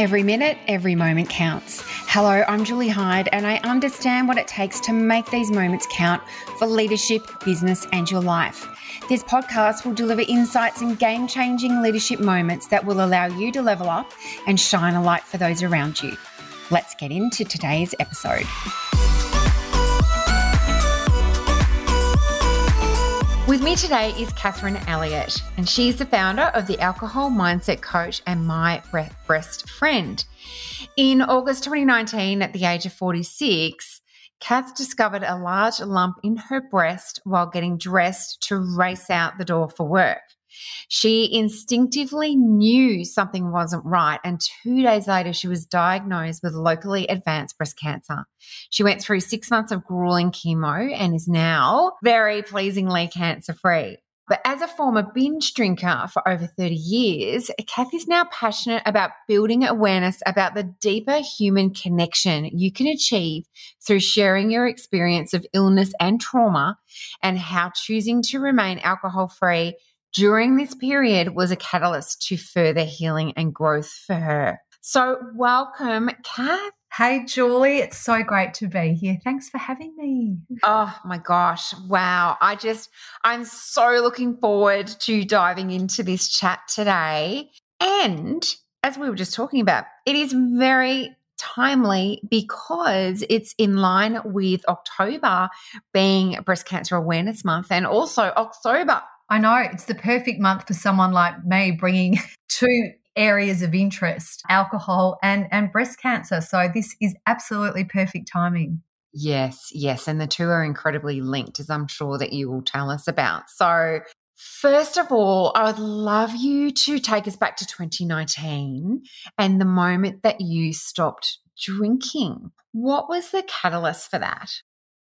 Every minute, every moment counts. Hello, I'm Julie Hyde, and I understand what it takes to make these moments count for leadership, business, and your life. This podcast will deliver insights and game changing leadership moments that will allow you to level up and shine a light for those around you. Let's get into today's episode. With me today is Catherine Elliott, and she's the founder of the Alcohol Mindset Coach and My Breast Friend. In August 2019, at the age of 46, Kath discovered a large lump in her breast while getting dressed to race out the door for work. She instinctively knew something wasn't right, and two days later, she was diagnosed with locally advanced breast cancer. She went through six months of grueling chemo and is now very pleasingly cancer free. But as a former binge drinker for over 30 years, Kath is now passionate about building awareness about the deeper human connection you can achieve through sharing your experience of illness and trauma and how choosing to remain alcohol free during this period was a catalyst to further healing and growth for her. So, welcome, Kath. Hey, Julie, it's so great to be here. Thanks for having me. Oh my gosh. Wow. I just, I'm so looking forward to diving into this chat today. And as we were just talking about, it is very timely because it's in line with October being Breast Cancer Awareness Month and also October I know it's the perfect month for someone like me bringing two areas of interest alcohol and, and breast cancer. So this is absolutely perfect timing. Yes, yes. And the two are incredibly linked, as I'm sure that you will tell us about. So, first of all, I would love you to take us back to 2019 and the moment that you stopped drinking. What was the catalyst for that?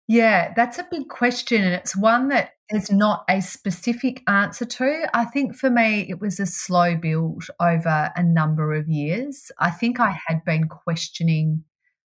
Yeah, that's a big question. And it's one that there's not a specific answer to. I think for me, it was a slow build over a number of years. I think I had been questioning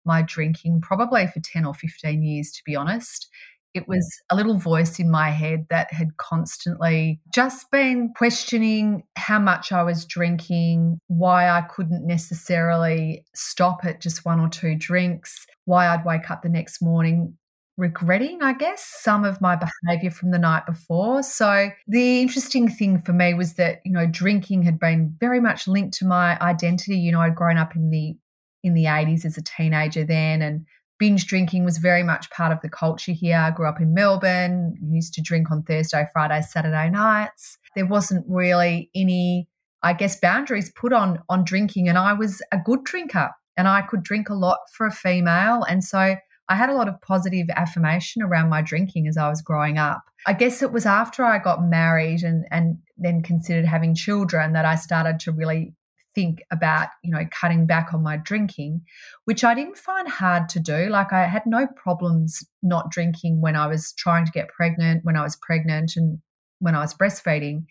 my drinking probably for 10 or 15 years, to be honest. It was a little voice in my head that had constantly just been questioning how much I was drinking, why I couldn't necessarily stop at just one or two drinks, why I'd wake up the next morning regretting, I guess, some of my behavior from the night before. So the interesting thing for me was that, you know, drinking had been very much linked to my identity. You know, I'd grown up in the in the 80s as a teenager then and binge drinking was very much part of the culture here. I grew up in Melbourne, used to drink on Thursday, Friday, Saturday nights. There wasn't really any I guess boundaries put on on drinking and I was a good drinker and I could drink a lot for a female and so I had a lot of positive affirmation around my drinking as I was growing up. I guess it was after I got married and, and then considered having children that I started to really think about, you know, cutting back on my drinking, which I didn't find hard to do. Like I had no problems not drinking when I was trying to get pregnant, when I was pregnant and when I was breastfeeding.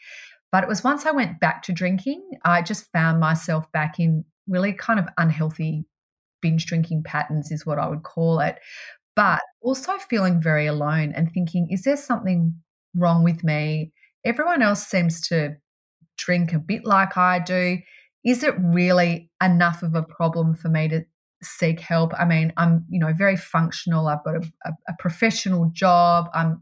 But it was once I went back to drinking, I just found myself back in really kind of unhealthy binge drinking patterns, is what I would call it. But also feeling very alone and thinking, is there something wrong with me? Everyone else seems to drink a bit like I do. Is it really enough of a problem for me to seek help? I mean, I'm, you know, very functional. I've got a, a, a professional job. I'm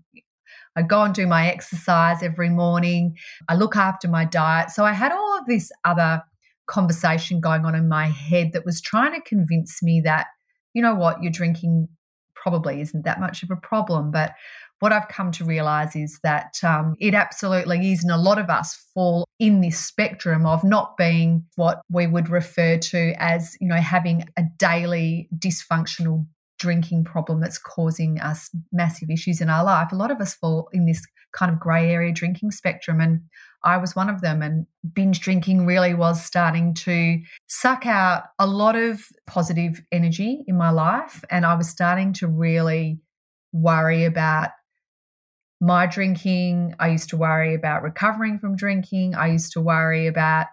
I go and do my exercise every morning. I look after my diet. So I had all of this other conversation going on in my head that was trying to convince me that, you know what, your drinking probably isn't that much of a problem. But what I've come to realize is that um, it absolutely is. And a lot of us fall in this spectrum of not being what we would refer to as, you know, having a daily dysfunctional drinking problem that's causing us massive issues in our life. A lot of us fall in this kind of grey area drinking spectrum. And I was one of them. And binge drinking really was starting to suck out a lot of positive energy in my life. And I was starting to really worry about my drinking. I used to worry about recovering from drinking. I used to worry about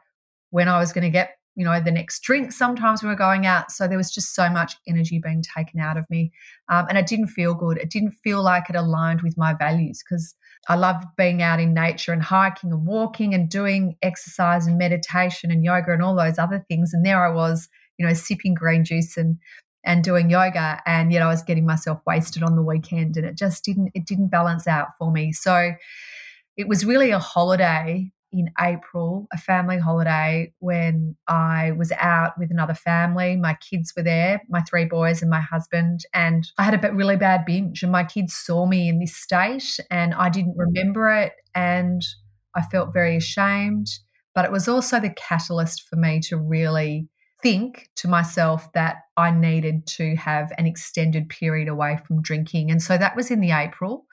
when I was going to get, you know, the next drink. Sometimes we were going out. So there was just so much energy being taken out of me. Um, and it didn't feel good. It didn't feel like it aligned with my values because I love being out in nature and hiking and walking and doing exercise and meditation and yoga and all those other things. And there I was you know, sipping green juice and and doing yoga and yet I was getting myself wasted on the weekend and it just didn't it didn't balance out for me. So it was really a holiday in April, a family holiday when I was out with another family. My kids were there, my three boys and my husband, and I had a really bad binge. And my kids saw me in this state, and I didn't mm. remember it, and I felt very ashamed. But it was also the catalyst for me to really think to myself that I needed to have an extended period away from drinking. And so that was in the April.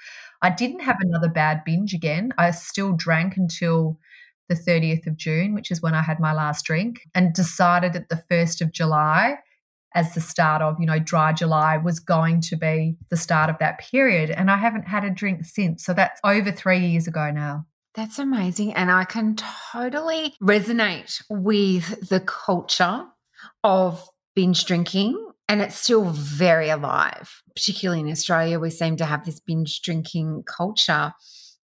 I didn't have another bad binge again. I still drank until the 30th of June, which is when I had my last drink, and decided that the 1st of July as the start of, you know, dry July was going to be the start of that period. And I haven't had a drink since. So that's over three years ago now. That's amazing. And I can totally resonate with the culture of binge drinking. And it's still very alive, particularly in Australia. We seem to have this binge drinking culture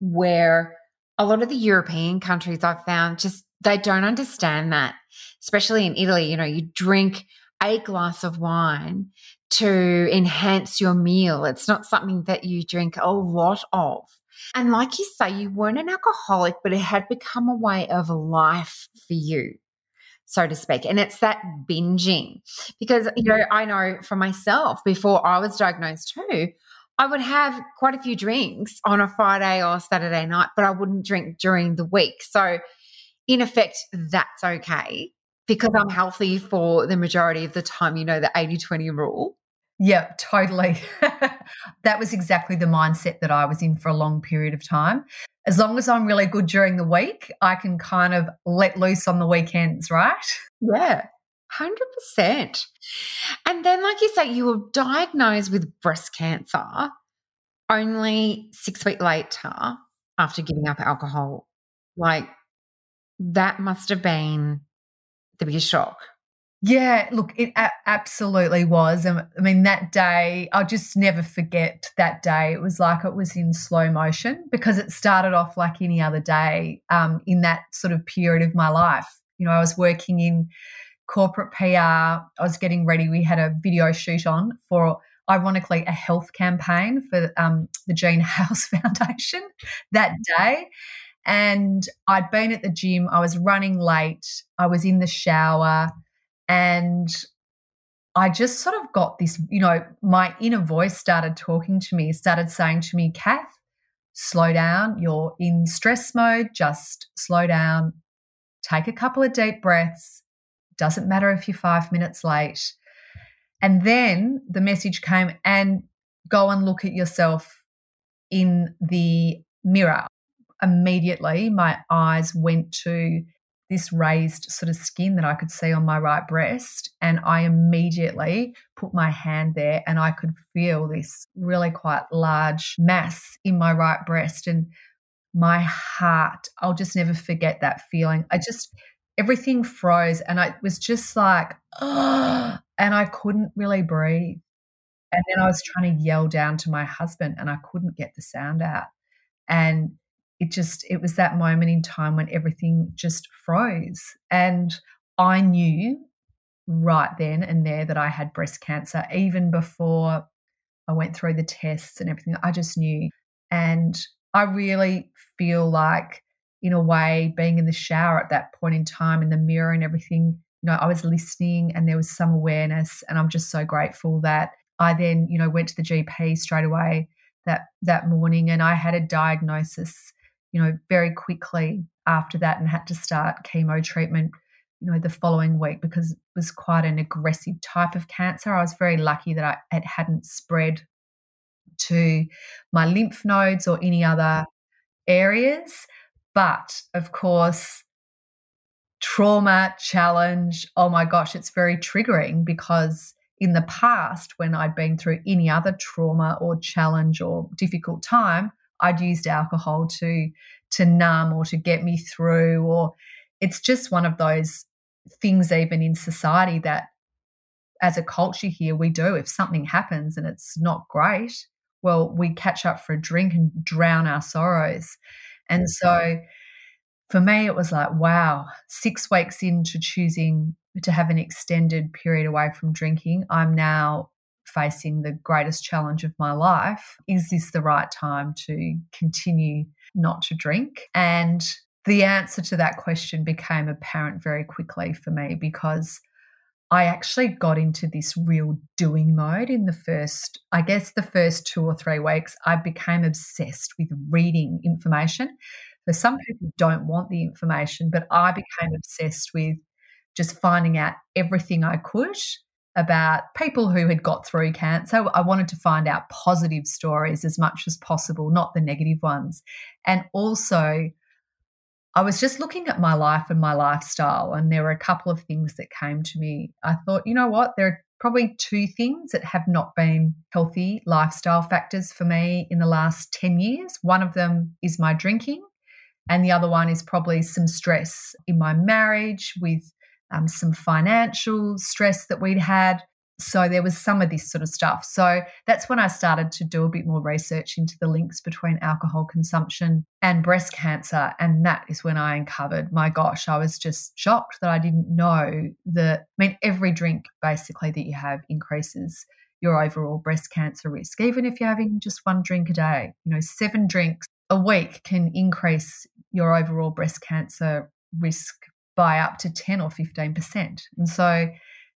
where a lot of the European countries I've found just they don't understand that, especially in Italy. You know, you drink a glass of wine to enhance your meal. It's not something that you drink a lot of. And like you say, you weren't an alcoholic, but it had become a way of life for you, so to speak. And it's that binging. Because, you know, I know for myself, before I was diagnosed too, I would have quite a few drinks on a Friday or Saturday night, but I wouldn't drink during the week. So, in effect, that's okay because I'm healthy for the majority of the time, you know, the 80 20 rule. Yeah, totally. that was exactly the mindset that I was in for a long period of time. As long as I'm really good during the week, I can kind of let loose on the weekends, right? Yeah. 100%. And then, like you say, you were diagnosed with breast cancer only six weeks later after giving up alcohol. Like, that must have been the biggest shock. Yeah, look, it a- absolutely was. I mean, that day, I'll just never forget that day. It was like it was in slow motion because it started off like any other day um, in that sort of period of my life. You know, I was working in corporate PR. I was getting ready. We had a video shoot on for, ironically, a health campaign for um, the Jean Hailes Foundation that day. And I'd been at the gym. I was running late. I was in the shower. And I just sort of got this, you know, my inner voice started talking to me, started saying to me, Kath, slow down. You're in stress mode. Just slow down. Take a couple of deep breaths doesn't matter if you're five minutes late. And then the message came and go and look at yourself in the mirror. Immediately, my eyes went to this raised sort of skin that I could see on my right breast. And I immediately put my hand there and I could feel this really quite large mass in my right breast. And my heart, I'll just never forget that feeling. I just, everything froze and I was just like, oh, and I couldn't really breathe. And then I was trying to yell down to my husband and I couldn't get the sound out. And it just, it was that moment in time when everything just froze. And I knew right then and there that I had breast cancer, even before I went through the tests and everything. I just knew. And I really feel like in a way, being in the shower at that point in time, in the mirror and everything, you know, I was listening and there was some awareness. And I'm just so grateful that I then, you know, went to the GP straight away that that morning and I had a diagnosis, you know, very quickly after that and had to start chemo treatment, you know, the following week because it was quite an aggressive type of cancer. I was very lucky that I, it hadn't spread to my lymph nodes or any other areas. But of course, trauma, challenge, oh my gosh, it's very triggering because in the past, when I'd been through any other trauma or challenge or difficult time, I'd used alcohol to to numb or to get me through or it's just one of those things even in society that as a culture here we do. If something happens and it's not great well we catch up for a drink and drown our sorrows. And so for me, it was like, wow, six weeks into choosing to have an extended period away from drinking, I'm now facing the greatest challenge of my life. Is this the right time to continue not to drink? And the answer to that question became apparent very quickly for me because I actually got into this real doing mode in the first, I guess, the first two or three weeks. I became obsessed with reading information. So some people don't want the information, but I became obsessed with just finding out everything I could about people who had got through cancer. I wanted to find out positive stories as much as possible, not the negative ones. And also, I was just looking at my life and my lifestyle, and there were a couple of things that came to me. I thought, you know what? There are probably two things that have not been healthy lifestyle factors for me in the last 10 years. One of them is my drinking, and the other one is probably some stress in my marriage with um, some financial stress that we'd had. So there was some of this sort of stuff. So that's when I started to do a bit more research into the links between alcohol consumption and breast cancer. And that is when I uncovered, my gosh, I was just shocked that I didn't know that. I mean, every drink basically that you have increases your overall breast cancer risk, even if you're having just one drink a day. You know, seven drinks a week can increase your overall breast cancer risk by up to 10 or 15%. And so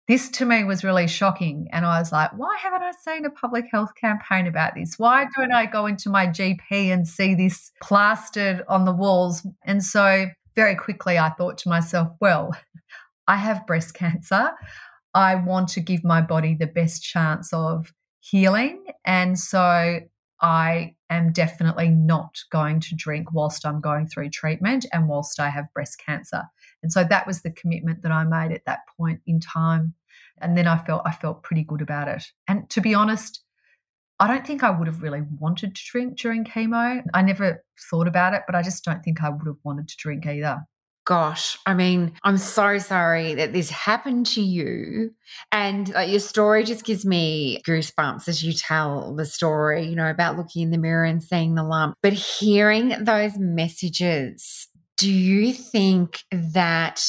this to me was really shocking. And I was like, why haven't I seen a public health campaign about this? Why don't I go into my GP and see this plastered on the walls? And so very quickly I thought to myself, well, I have breast cancer. I want to give my body the best chance of healing. And so I am definitely not going to drink whilst I'm going through treatment and whilst I have breast cancer. And so that was the commitment that I made at that point in time. And then I felt I felt pretty good about it. And to be honest, I don't think I would have really wanted to drink during chemo. I never thought about it, but I just don't think I would have wanted to drink either. Gosh, I mean, I'm so sorry that this happened to you. And uh, your story just gives me goosebumps as you tell the story, you know, about looking in the mirror and seeing the lump. But hearing those messages do you think that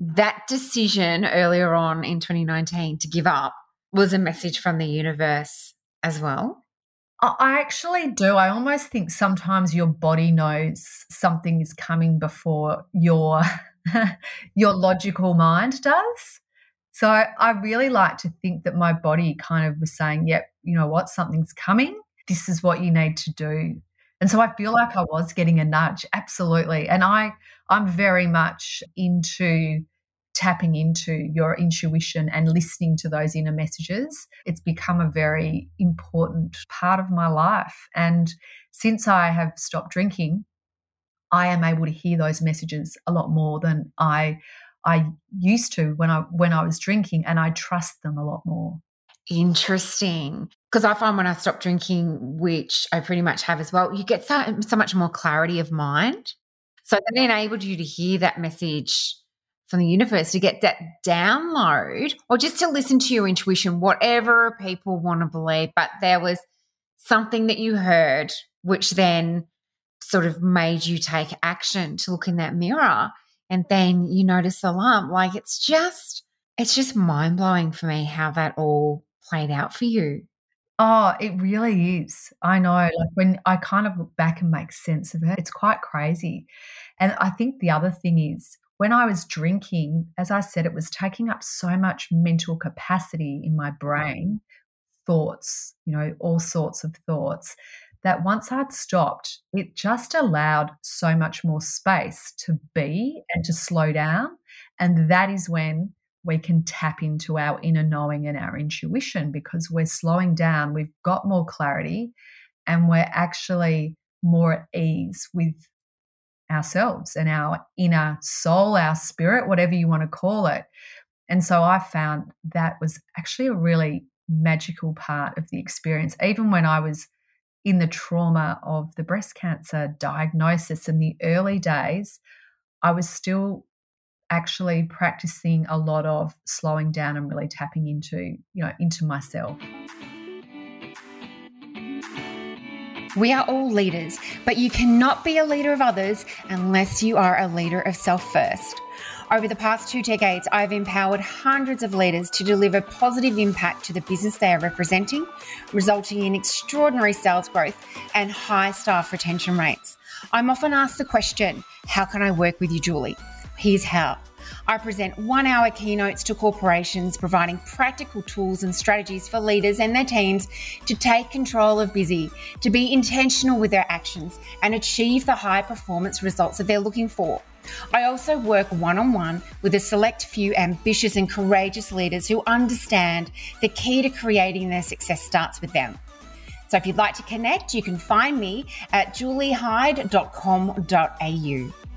that decision earlier on in 2019 to give up was a message from the universe as well? I actually do. I almost think sometimes your body knows something is coming before your your logical mind does. So I really like to think that my body kind of was saying, "Yep, you know what? Something's coming. This is what you need to do and so I feel like I was getting a nudge, absolutely. And I I'm very much into tapping into your intuition and listening to those inner messages. It's become a very important part of my life. And since I have stopped drinking, I am able to hear those messages a lot more than I I used to when I when I was drinking and I trust them a lot more. Interesting. Because I find when I stop drinking, which I pretty much have as well, you get so, so much more clarity of mind. So that enabled you to hear that message from the universe, to get that download, or just to listen to your intuition, whatever people want to believe. But there was something that you heard, which then sort of made you take action to look in that mirror. And then you notice the lump. Like it's just, it's just mind blowing for me how that all played out for you? Oh, it really is. I know. Like when I kind of look back and make sense of it, it's quite crazy. And I think the other thing is when I was drinking, as I said, it was taking up so much mental capacity in my brain, thoughts, you know, all sorts of thoughts, that once I'd stopped, it just allowed so much more space to be and to slow down. And that is when we can tap into our inner knowing and our intuition because we're slowing down, we've got more clarity, and we're actually more at ease with ourselves and our inner soul, our spirit, whatever you want to call it. And so I found that was actually a really magical part of the experience. Even when I was in the trauma of the breast cancer diagnosis in the early days, I was still actually practicing a lot of slowing down and really tapping into, you know, into myself. We are all leaders, but you cannot be a leader of others unless you are a leader of self first. Over the past two decades, I've empowered hundreds of leaders to deliver positive impact to the business they are representing, resulting in extraordinary sales growth and high staff retention rates. I'm often asked the question, How can I work with you, Julie? Here's how. I present one hour keynotes to corporations, providing practical tools and strategies for leaders and their teams to take control of busy, to be intentional with their actions, and achieve the high performance results that they're looking for. I also work one on one with a select few ambitious and courageous leaders who understand the key to creating their success starts with them. So if you'd like to connect, you can find me at juliehyde.com.au.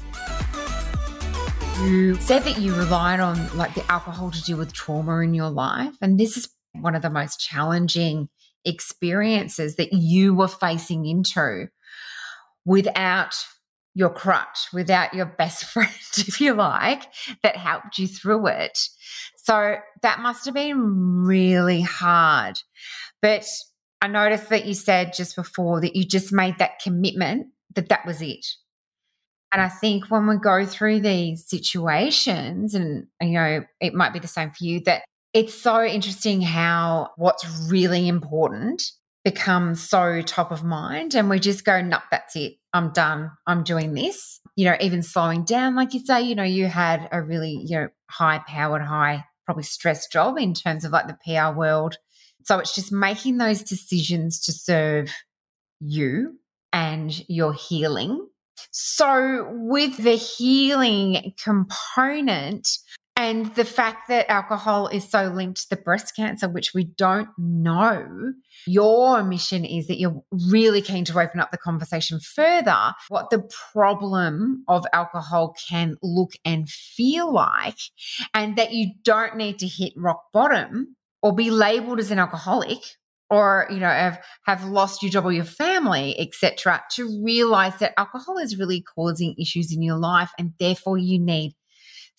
You said that you relied on like the alcohol to deal with trauma in your life. And this is one of the most challenging experiences that you were facing into without your crutch, without your best friend, if you like, that helped you through it. So that must have been really hard. But I noticed that you said just before that you just made that commitment that that was it. And I think when we go through these situations, and you know, it might be the same for you, that it's so interesting how what's really important becomes so top of mind and we just go, nope, that's it. I'm done. I'm doing this. You know, even slowing down, like you say, you know, you had a really, you know, high powered, high, probably stress job in terms of like the PR world. So it's just making those decisions to serve you and your healing. So, with the healing component, and the fact that alcohol is so linked to the breast cancer, which we don't know, your mission is that you're really keen to open up the conversation further what the problem of alcohol can look and feel like, and that you don't need to hit rock bottom or be labeled as an alcoholic or you know have have lost your job or your family etc to realize that alcohol is really causing issues in your life and therefore you need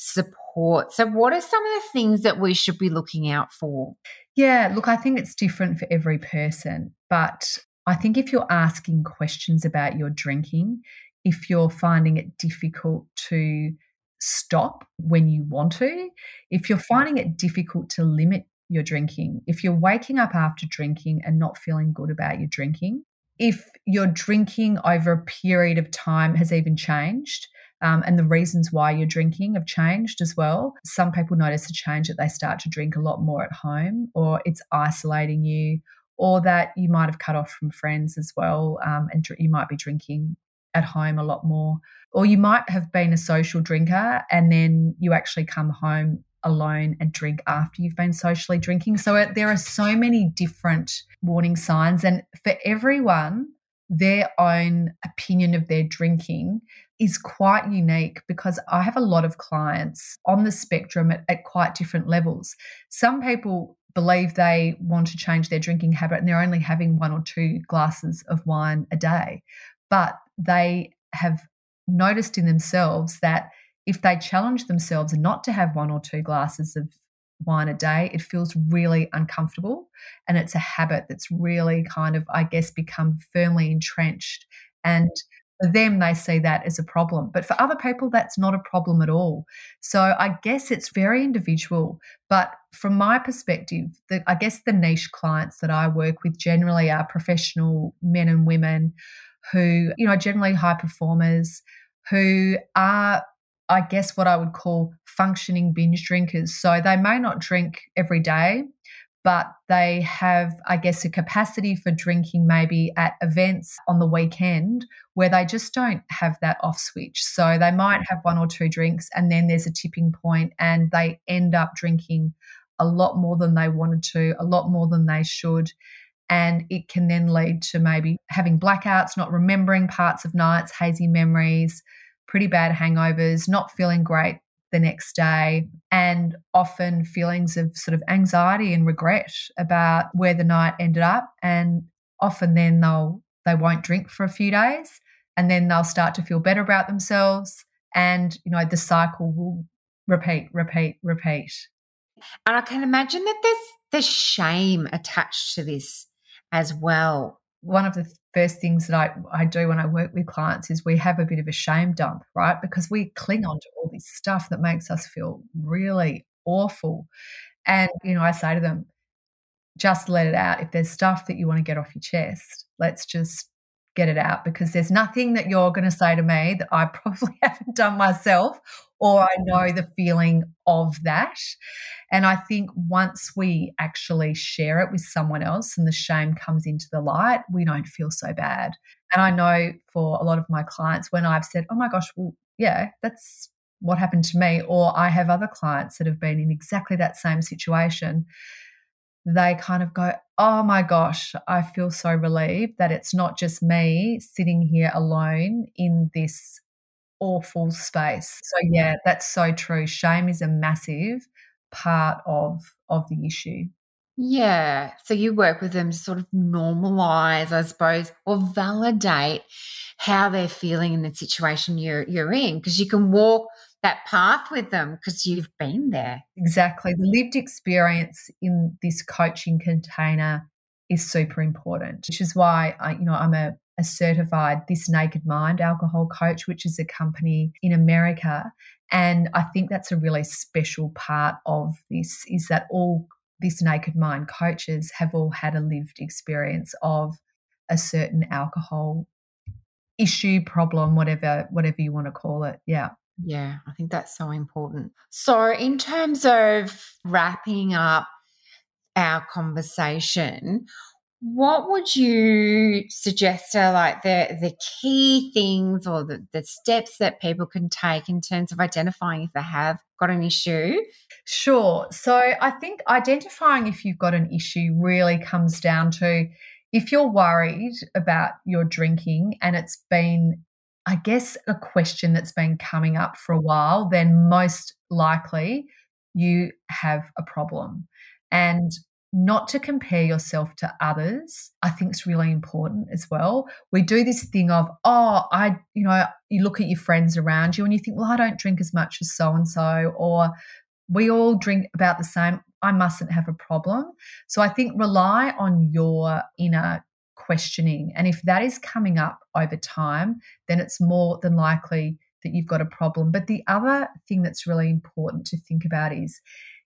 support. So, what are some of the things that we should be looking out for? Yeah, look, I think it's different for every person, but I think if you're asking questions about your drinking, if you're finding it difficult to stop when you want to, if you're mm-hmm. finding it difficult to limit your drinking, if you're waking up after drinking and not feeling good about your drinking, if your drinking over a period of time has even changed, um, and the reasons why you're drinking have changed as well. Some people notice a change that they start to drink a lot more at home, or it's isolating you, or that you might have cut off from friends as well, um, and you might be drinking at home a lot more. Or you might have been a social drinker and then you actually come home alone and drink after you've been socially drinking. So it, there are so many different warning signs. And for everyone, their own opinion of their drinking is quite unique because I have a lot of clients on the spectrum at, at, quite different levels. Some people believe they want to change their drinking habit and they're only having one or two glasses of wine a day, but they have noticed in themselves that if they challenge themselves not to have one or two glasses of wine a day, it feels really uncomfortable. And it's a habit that's really kind of, I guess, become firmly entrenched. And for them, they see that as a problem. But for other people, that's not a problem at all. So I guess it's very individual. But from my perspective, the, I guess the niche clients that I work with generally are professional men and women who, you know, generally high performers who are I guess, what I would call functioning binge drinkers. So they may not drink every day, but they have, I guess, a capacity for drinking maybe at events on the weekend where they just don't have that off switch. So they might mm. have one or two drinks and then there's a tipping point and they end up drinking a lot more than they wanted to, a lot more than they should. And it can then lead to maybe having blackouts, not remembering parts of nights, hazy memories, pretty bad hangovers, not feeling great the next day, and often feelings of sort of anxiety and regret about where the night ended up. And often then they'll they won't drink for a few days and then they'll start to feel better about themselves. And you know, the cycle will repeat, repeat, repeat. And I can imagine that there's there's shame attached to this as well. One of the first things that I, I do when I work with clients is we have a bit of a shame dump, right? Because we cling on to all this stuff that makes us feel really awful. And, you know, I say to them, just let it out. If there's stuff that you want to get off your chest, let's just get it out because there's nothing that you're going to say to me that I probably haven't done myself or I know the feeling of that. And I think once we actually share it with someone else and the shame comes into the light, we don't feel so bad. And I know for a lot of my clients, when I've said, oh my gosh, well, yeah, that's what happened to me, or I have other clients that have been in exactly that same situation they kind of go, Oh my gosh, I feel so relieved that it's not just me sitting here alone in this awful space. So, yeah, that's so true. Shame is a massive part of of the issue. Yeah. So you work with them to sort of normalize, I suppose, or validate how they're feeling in the situation you're you're in. Because you can walk that path with them because you've been there. Exactly. The lived experience in this coaching container is super important, which is why I, you know, I'm a, a certified This Naked Mind alcohol coach, which is a company in America. And I think that's a really special part of this is that all this naked mind coaches have all had a lived experience of a certain alcohol issue problem whatever whatever you want to call it yeah yeah, I think that's so important. So, in terms of wrapping up our conversation, what would you suggest are like the the key things or the, the steps that people can take in terms of identifying if they have got an issue? Sure. So I think identifying if you've got an issue really comes down to if you're worried about your drinking and it's been I guess, a question that's been coming up for a while, then most likely you have a problem. And not to compare yourself to others, I think it's really important as well. We do this thing of, oh, I, you know, you look at your friends around you and you think, well, I don't drink as much as so and so, or we all drink about the same. I mustn't have a problem. So I think rely on your inner questioning. And if that is coming up over time, then it's more than likely that you've got a problem. But the other thing that's really important to think about is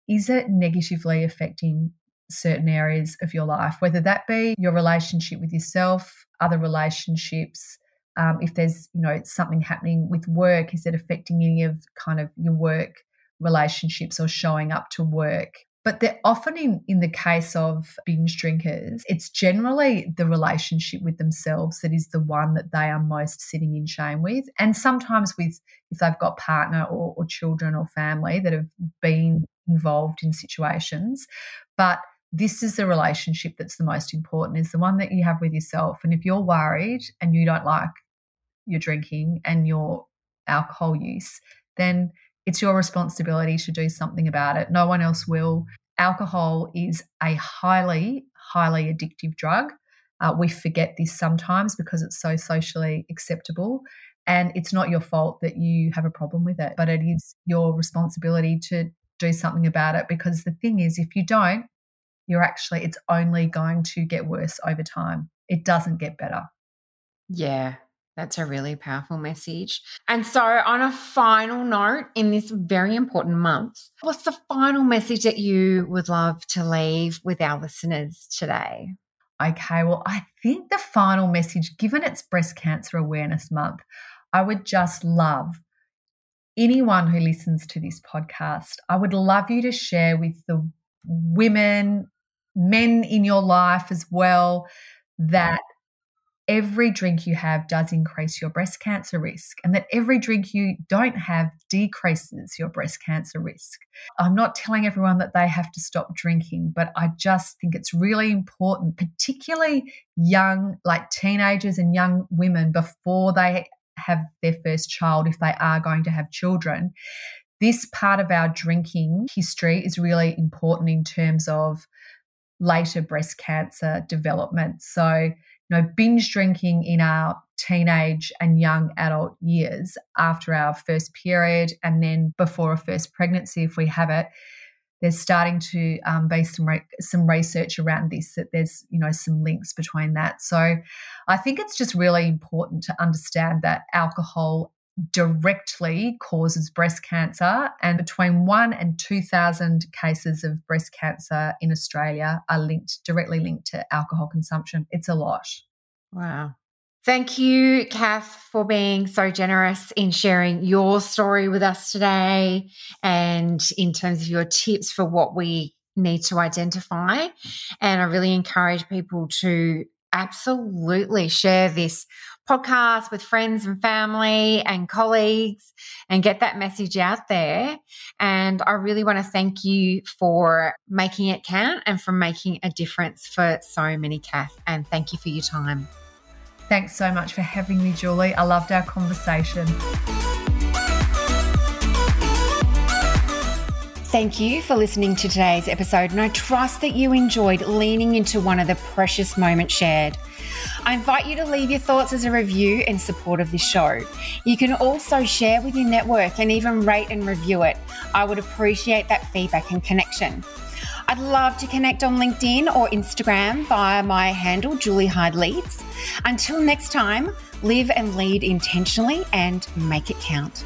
is it negatively affecting certain areas of your life, whether that be your relationship with yourself, other relationships, um, if there's you know something happening with work, is it affecting any of kind of your work relationships or showing up to work? But they're often in, in the case of binge drinkers, it's generally the relationship with themselves that is the one that they are most sitting in shame with. And sometimes with if they've got partner or, or children or family that have been involved in situations. But this is the relationship that's the most important, is the one that you have with yourself. And if you're worried and you don't like your drinking and your alcohol use, then it's your responsibility to do something about it. No one else will. Alcohol is a highly, highly addictive drug. Uh, we forget this sometimes because it's so socially acceptable. And it's not your fault that you have a problem with it, but it is your responsibility to do something about it. Because the thing is, if you don't, you're actually, it's only going to get worse over time. It doesn't get better. Yeah, that's a really powerful message. And so, on a final note, in this very important month, what's the final message that you would love to leave with our listeners today? Okay, well, I think the final message, given it's Breast Cancer Awareness Month, I would just love anyone who listens to this podcast, I would love you to share with the women, men in your life as well, that every drink you have does increase your breast cancer risk, and that every drink you don't have decreases your breast cancer risk. I'm not telling everyone that they have to stop drinking, but I just think it's really important, particularly young, like teenagers and young women, before they have their first child, if they are going to have children. This part of our drinking history is really important in terms of later breast cancer development. So, you know, binge drinking in our teenage and young adult years after our first period and then before a first pregnancy, if we have it, there's starting to um, be some re- some research around this that there's you know some links between that. So i think it's just really important to understand that alcohol directly causes breast cancer and between 1 and 2000 cases of breast cancer in australia are linked directly linked to alcohol consumption. It's a lot. Wow. Thank you, Kath, for being so generous in sharing your story with us today and in terms of your tips for what we need to identify. And I really encourage people to absolutely share this podcast with friends and family and colleagues and get that message out there. And I really want to thank you for making it count and for making a difference for so many, Kath. And thank you for your time. Thanks so much for having me, Julie. I loved our conversation. Thank you for listening to today's episode, and I trust that you enjoyed leaning into one of the precious moments shared. I invite you to leave your thoughts as a review in support of this show. You can also share with your network and even rate and review it. I would appreciate that feedback and connection. I'd love to connect on LinkedIn or Instagram via my handle, Julie Hyde Leads. Until next time, live and lead intentionally and make it count.